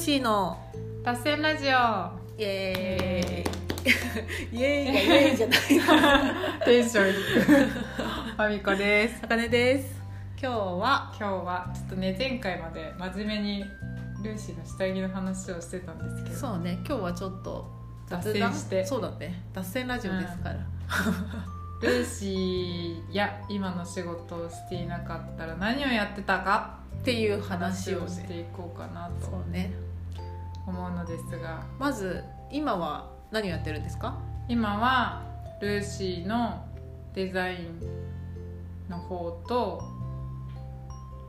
シーの。脱線ラジオ。イエーイ。イエーイ。がイエーイじゃない。テンション。ファミコです。あかねです。今日は。今日はちょっとね前回まで真面目にルーシーの下着の話をしてたんですけど。そうね。今日はちょっと。脱線して。そうだね。脱線ラジオですから、ルーシーや今の仕事をしていなかったら何をやってたかっていう話をしねていこうかなと。そうね思うのですが。まず今は何をやってるんですか？今はルーシーのデザインの方と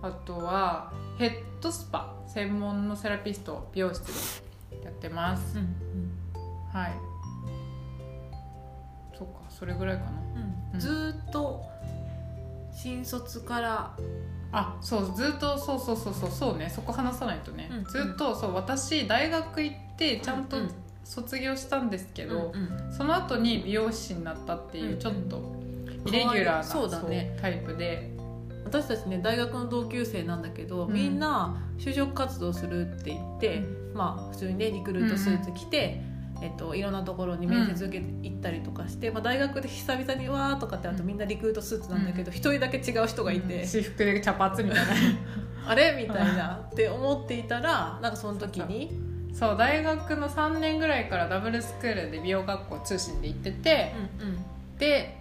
あとはヘッドスパ専門のセラピスト美容室でやってます。うんはい。そっかそれぐらいかな。うん。ずーっと新卒からあそうずっとそうそうそうそうそうねそこ話さないとね、うんずっとそう私大学行ってちゃんと卒業したんですけど、うんうん。その後に美容師になったっていううんちょっとイレギュラーなね。タイプで。私たちね大学の同級生なんだけど、うん。みんな就職活動するって言って、まあ普通にねリクルートスーツ着て、えっと、いろんなところに面接受けて行ったりとかして、まあ、大学で久々にわーとかってあとみんなリクルートスーツなんだけど一、人だけ違う人がいて、私服で茶髪みたいな。あれみたいなって思っていたらなんかその時にそう大学の3年ぐらいからダブルスクールで美容学校通信で行っててうんうん。で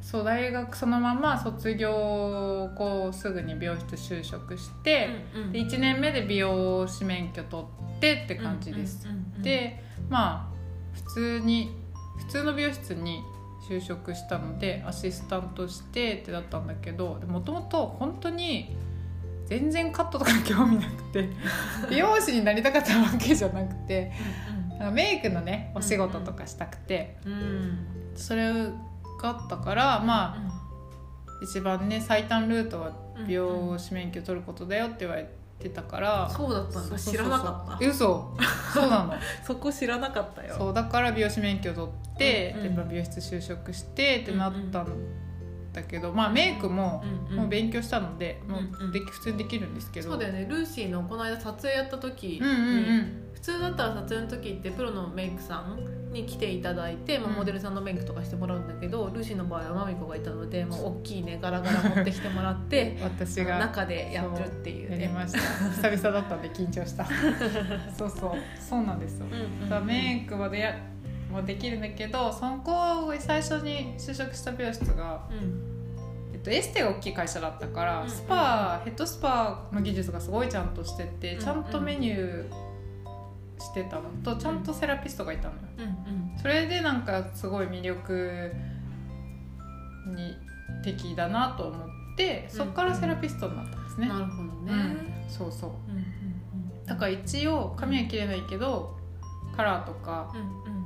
そう大学そのまま卒業後すぐに美容室就職して、うんうん。で1年目で美容師免許取ってって感じです、うんうんうん。でまあ普通に普通の美容室に就職したのでアシスタントしてってだったんだけどもともと本当に全然カットとか興味なくて 美容師になりたかったわけじゃなくてなんかメイクのねお仕事とかしたくて、うん。うんそれがあったからまあ一番ね最短ルートは美容師免許取ることだよって言われてたから、そうだったんだ。知らなかった。え嘘。そうなの。そこ知らなかったよ。そう。だから美容師免許取って、うんうん。美容室就職してってなったんだけど、まあメイクも、もう勉強したので、もうでき普通にできるんですけど。そうだよね。ルーシーのこの間撮影やった時に、普通だったら撮影の時ってプロのメイクさんに来ていただいて、まあ、うんモデルさんのメイクとかしてもらうんだけど、ルーシーの場合はマミコがいたのでもう大きいねガラガラ持ってきてもらって 私が中でやってるっていうね。やりました。久々だったんで緊張した。そうそう。そうなんですよ、うんうんうん。メイクまでやもできるんだけどそこ最初に就職した美容室が、うん。えっと、エステが大きい会社だったから、うん。スパヘッドスパの技術がすごいちゃんとしてて、うん。ちゃんとメニューしてたのとちゃんとセラピストがいたのよ。それでなんかすごい魅力に的だなと思ってそこからセラピストになったんですね、なるほどね、うん。そうそう。だから一応髪は切れないけどカラーとか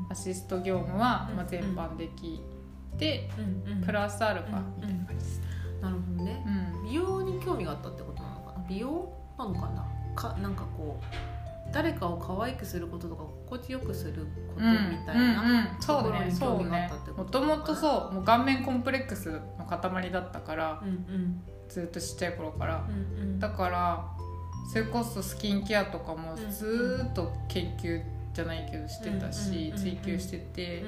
アシスト業務はうんまあ全般できてプラスアルファみたいな感じです。なるほどね。うん。美容に興味があったってことなのかな？美容なのかな？かなんかこう誰かを可愛くすることとか心地よくすることみたいな、そうろに興味があそうねったってこもとな？のかなともとそう。もう顔面コンプレックスの塊だったからうんうん。ずっとちっちゃい頃から。うんうん。だからそれこそスキンケアとかもうんずーっと研究じゃないけどしてたしうん追求してて。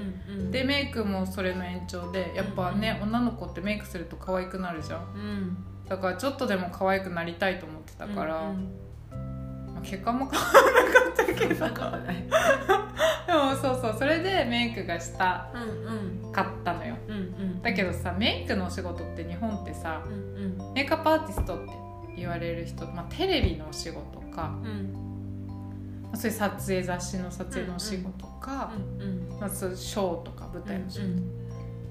でメイクもそれの延長でやっぱね女の子ってメイクすると可愛くなるじゃん。うん。だからちょっとでも可愛くなりたいと思ってたから、結果も変わらなかったけど。でもそうそうそれでメイクがしたかったのよ。うんうん。だけどさメイクのお仕事って日本ってさうんうん。メイクアップアーティストって言われる人、まあ、テレビのお仕事か、うん。まあそういう撮影雑誌の撮影のお仕事か、うんまあ、そうショーとか舞台の仕事、うん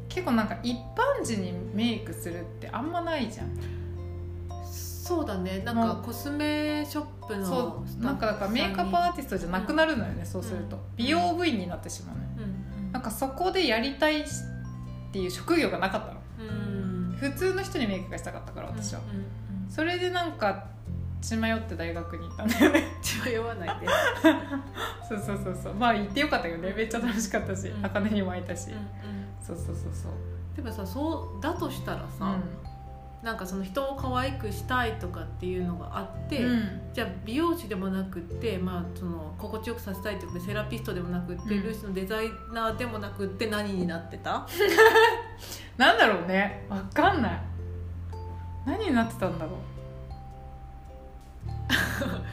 結構なんか一般人にメイクするってあんまないじゃん。そうだね。なんかコスメショップのなんかだからメイクアップアーティストじゃなくなるのよね、そうすると。美容部員になってしまうのよ。うんなんかそこでやりたいっていう職業がなかったの。うん。普通の人にメイクがしたかったから私は、それでなんか血迷って大学に行ったんだよね血は酔わないで。そうそうそうそう。まあ行ってよかったよね。めっちゃ楽しかったしうん。茜にも会えたし、うんうん。そうそうそうそう。でもさそうだとしたらさ、うん。なんかその人を可愛くしたいとかっていうのがあって、うん。じゃあ美容師でもなくって、まあ、その心地よくさせたいということでセラピストでもなくって、うんルーシのデザイナーでもなくって何になってた？なんだろうね。わかんない。何になってたんだろう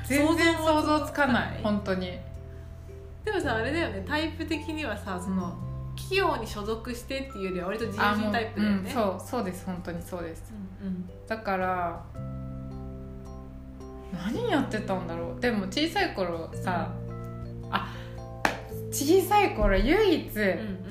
全然想像つかない本当に。でもさあれだよね。タイプ的にはさその企業に所属してっていうよりは割と自由人タイプだよね。うん、そうそうです本当にそうです。うんうん。だから何やってたんだろう。でも小さい頃さあ小さい頃唯一、うん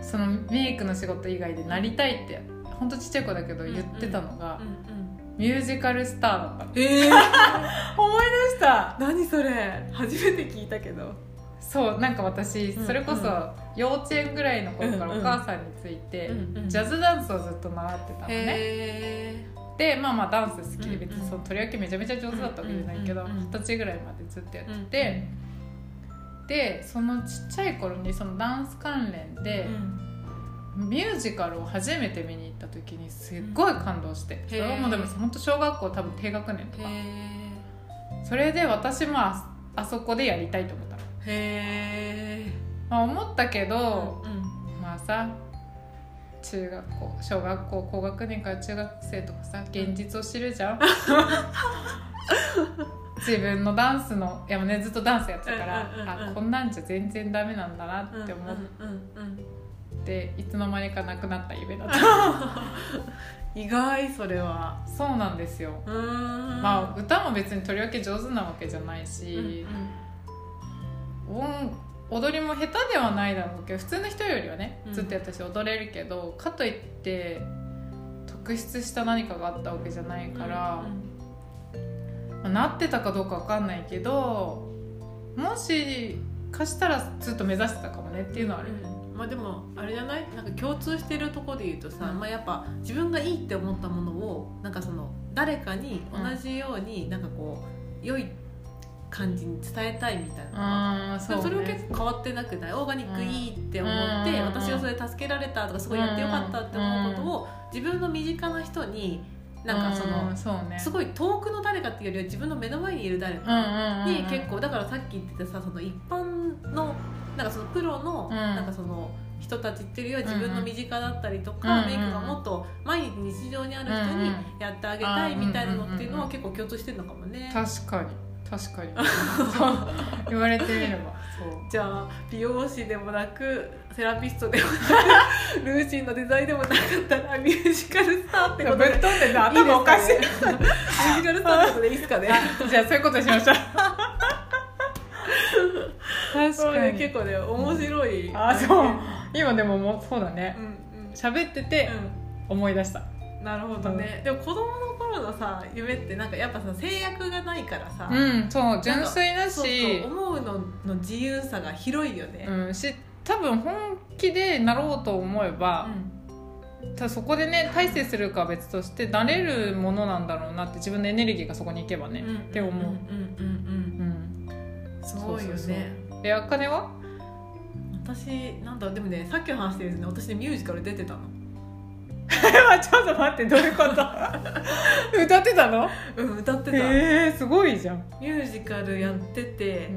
そのメイクの仕事以外でなりたいって本当ちっちゃい子だけど言ってたのが、うんうんミュージカルスターだった。のええ 思い出した。何それ。初めて聞いたけど。そうなんか私うんそれこそ幼稚園ぐらいの頃からうんお母さんについてジャズダンスをずっと習ってたのね。へでまあまあダンス好き。で別にそのとりわけめちゃめちゃ上手だったわけじゃないけど二十歳ぐらいまでずっとやってえてでそのちっちゃい頃にそのダンス関連うでんミュージカルを初めて見に行った時にすっごい感動してそれはもうでも本当小学校多分低学年とか。へそれで私もああそこでやりたいと思ったの、えへえまあ、思ったけど、うんまあさ中学校小学校高学年から中学生とかさ現実を知るじゃん。自分のダンスのいやもうねずっとダンスやってたから、うんうんうんうん。あこんなんじゃ全然ダメなんだなって思っうんうんうんて、いつの間にかなくなった夢だった。意外それは。そうなんですよ。まあ歌も別にとりわけ上手なわけじゃないうんし、音踊りも下手ではないだろうけど普通の人よりはねうん。ずっと私踊れるけど、かといって特筆した何かがあったわけじゃないから、まあなってたかどうかわかんないけどもしかしたらずっと目指してたかもねっていうのはある、うんまあでもあれじゃない？なんか共通してるところで言うとさ、うん。まあ、やっぱ自分がいいって思ったものをなんかその誰かに同じようになんかこう良い感じに伝えたいみたいなそね、れは結構変わってなくない？オーガニックいいって思って、うん。私がそれで助けられたとかすごいやってよかったって思うことを自分の身近な人になんかそのすごい遠くの誰かっていうよりは自分の目の前にいる誰うんかに結構だからさっき言ってたさその一般のなんかそのプロのうん。なんかその人たちっていうよりは自分の身近だったりとか、メイクがもっと毎日日常にある人にやってあげたいみたいなのっていうのは結構共通してるのかもね。確かに。確かに。言われてみれば。そう。じゃあ美容師でもなくセラピストでもなく ルーシーのデザインでもなかったらミュージカルスターってことで。ぶっ飛んでる頭おかしい。ミュージカルスターってことでいいですかね。じゃあそういうことにしましょう確そうねかに結構ね面白い。あそう。今でももうそうだね。うんうん。喋ってて思い出した。うんなるほどね。でも子供の頃のさ夢ってなんかやっぱさ制約がないからさ、うんそう純粋だそうし思うのの自由さが広いよね、うんし多分本気でなろうと思えば、ただそこでね大成するかは別としてなれるものなんだろうなって自分のエネルギーがそこに行けばね、うん。って思う、うんうんうんうん、うん。すごいよねえあかねは？私なんだでもねさっきの話でですね。私ねミュージカル出てたの。ちょっと待ってどういうこと？歌ってたの？うん歌ってた、へえすごいじゃん、ミュージカルやってて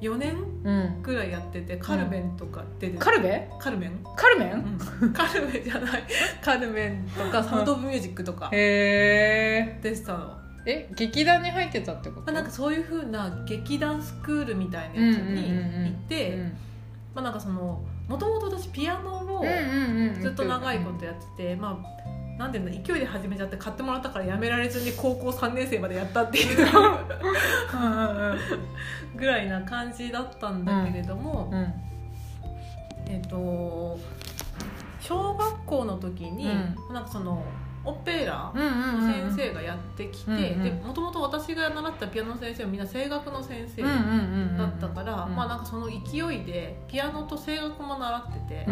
4年うん、くらいやっててカルメンとか出てた、カルベカルメン、カルメン、うん、カルメンじゃない。カルメンとかサウンド・オブ・ミュージックとかへえ出てたのえ劇団に入ってたってこと？まあ、なんかそういうふうな劇団スクールみたいなやつに行って、うんまあ、なんかそのもともと私ピアノをうんうんうんずっと長いことやってて、まあなんていうの勢いで始めちゃって買ってもらったからやめられずに高校3年生までやったっていううん。うんぐらいな感じだったんだけれども、うん。えっ、と小学校の時に、うなんかそのオペラの先生がやってきて、もともと私が習ったピアノの先生はみんな声楽の先生だったから、うん。まあなんかその勢いでピアノと声楽も習ってて、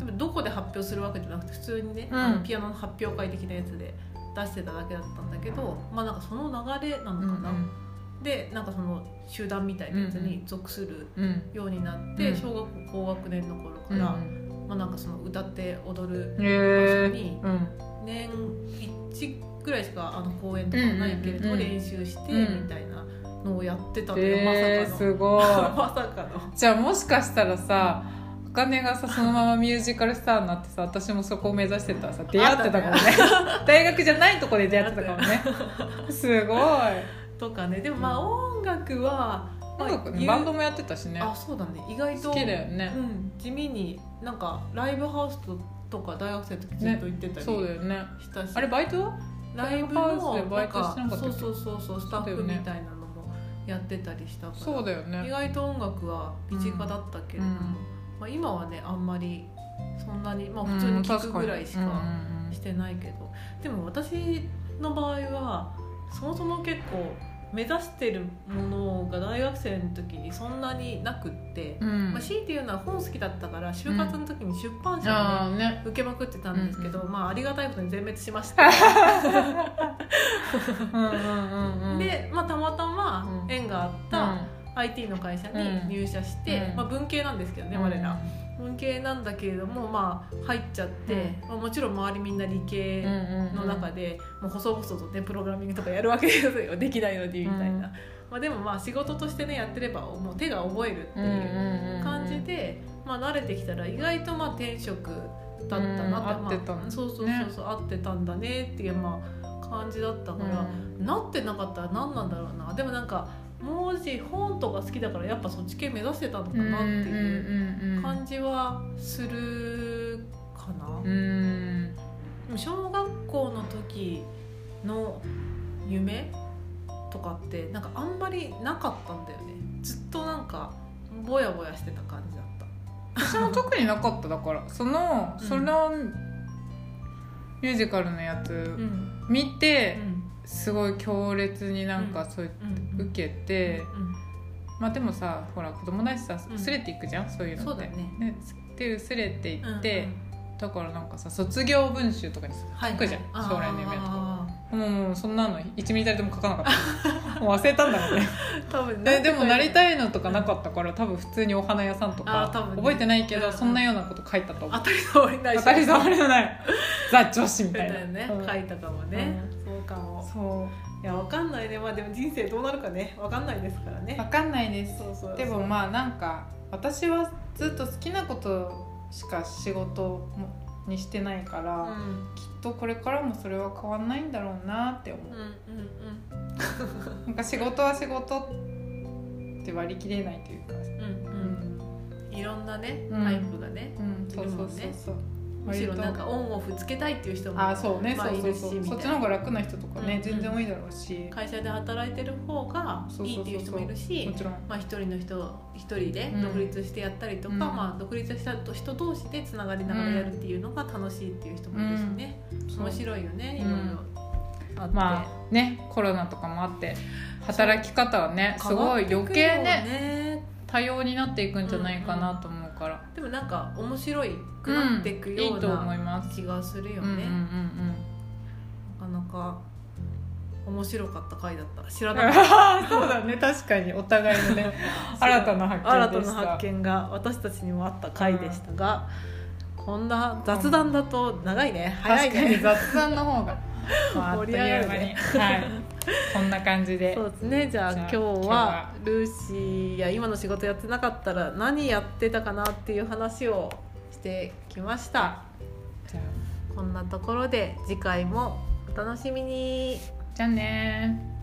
でもどこで発表するわけじゃなくて普通にね、うん。あのピアノの発表会的なやつで出してただけだったんだけどまあなんかその流れなのかな、でなんかその集団みたいなやつに属するようになって、うん。小学校高学年の頃かうん。ら、まあなんかその歌って踊るへえにうん年1ぐらいしかあの公演とかないけれど練習してうんみたいなのをやってたのよ、えー、まさすごい。か のまさかの。じゃあもしかしたらさお金がさそのままミュージカルスターになってさ私もそこを目指してたらさ出会ってたかもね。大学じゃないとこで出会ってたかもね。すごい。とかね。でもまあ音楽は、まあ音楽バンドもやってたしね。あそうだね。意外と好きだよね。うん、地味になんかライブハウスととか大学生の時ずっと行ってたりそうだよね。したし、あれバイトは？ライブライブハウスのでバイトしてなかったそうそうそうそうスタッフみたいなのもやってたりしたから。そうだよ意ね外と音楽は身近だったけれども、うん。まあ、今はねあんまりそんなに、まあ、普通に聴くぐらいしかしてないけど、でも私の場合はそもそも結構目指してるものが大学生の時にそんなになくって、うん。うんまあ、強いて言うのは本好きだったから就活の時に出版社をね、ああね。受けまくってたんですけど、うん。まあありがたいことに全滅しました。うん。うんうんうんで、まあ、たまたまうん。縁があった、IT の会社に入社して、うん。まあ、文系なんですけどね、我ら文系なんだけれどもまあ入っちゃって、まあ、もちろん周りみんな理系の中で、もう細々とねプログラミングとかやるわけですよできないのにみたいな、うん。まあ、でもまあ仕事としてねやってればもう手が覚えるっていう感じで、まあ、慣れてきたら意外とまあ転職だったなって、そうそうそうそう、合ってたんだねっていうまあ感じだったから、なってなかったら何なんだろうな。でもなんか文字本とか好きだからやっぱそっち系目指してたのかなっていう感じはするかな、うん。小学校の時の夢とかってなんかあんまりなかったんだよね。ずっとなんかぼやぼやしてた感じだった。私も特になかっただから。その、うん。そのミュージカルのやつうん。見て、うんすごい強烈になんかそういううん。受けて、うんまあでもさほら子供だしさうん。薄れていくじゃん、そういうのって。ね。で薄れていって、うんうん。だからなんかさ卒業文集とかに書くじゃん、あー将来の夢とかもうそんなの1ミリたりとも書かなかった。もう忘れたんだもんね。多分ででもなりいたいのとかなかったから多分普通にお花屋さんとか覚えてないけど、うんそんなようなこと書いたと思う。当たり障りない当たり障りのない。ザ女子みたいな。ね、うん。書いたかもね、そうかもそいやわかんないね。まあでも人生どうなるかね。わかんないですからね。う分かんないです。そうそうそう。でもまあなんか私はずっと好きなことしか仕事にしてないから、うん。うんきっとこれからもそれは変わんないんだろうなって思う、うんなんか仕事は仕事って割り切れないというか。うんうん。うん。いろんなねうん。タイプがね、うん、そうそうそうそうむしろなんかオンオフつけたいっていう人もあそうね、まあそうそうそいるしそっちの方が楽な人とかね、うん全然多いだろうし。会社で働いてる方がいいっていう人もいるしもちろん。まあ、一人の人一人でうん。独立してやったりとか、うん。まあ、独立した人同士でつながりながらやるっていうのが楽しいっていう人もいるしね、面白いよねいろいろ。まあねコロナとかもあって働き方はねすごい余計ねね多様になっていくんじゃないかなと思うから、でもなんか面白いくなっていくよいいうと思ないます。気がするようんうんうんね、なかなか面白かった回だった知らうんなかったそうだね。確かにお互いのね 新たな発見新たな発見が私たちにもあった回でしたが、こんな雑談だと長いね早い確かにね雑談の方が、盛り上がるねはい こんな感じで。そうですね。じゃあ今日はルーシーや今の仕事やってなかったら何やってたかなっていう話をしてきました。じゃあ。こんなところで次回もお楽しみに。じゃあね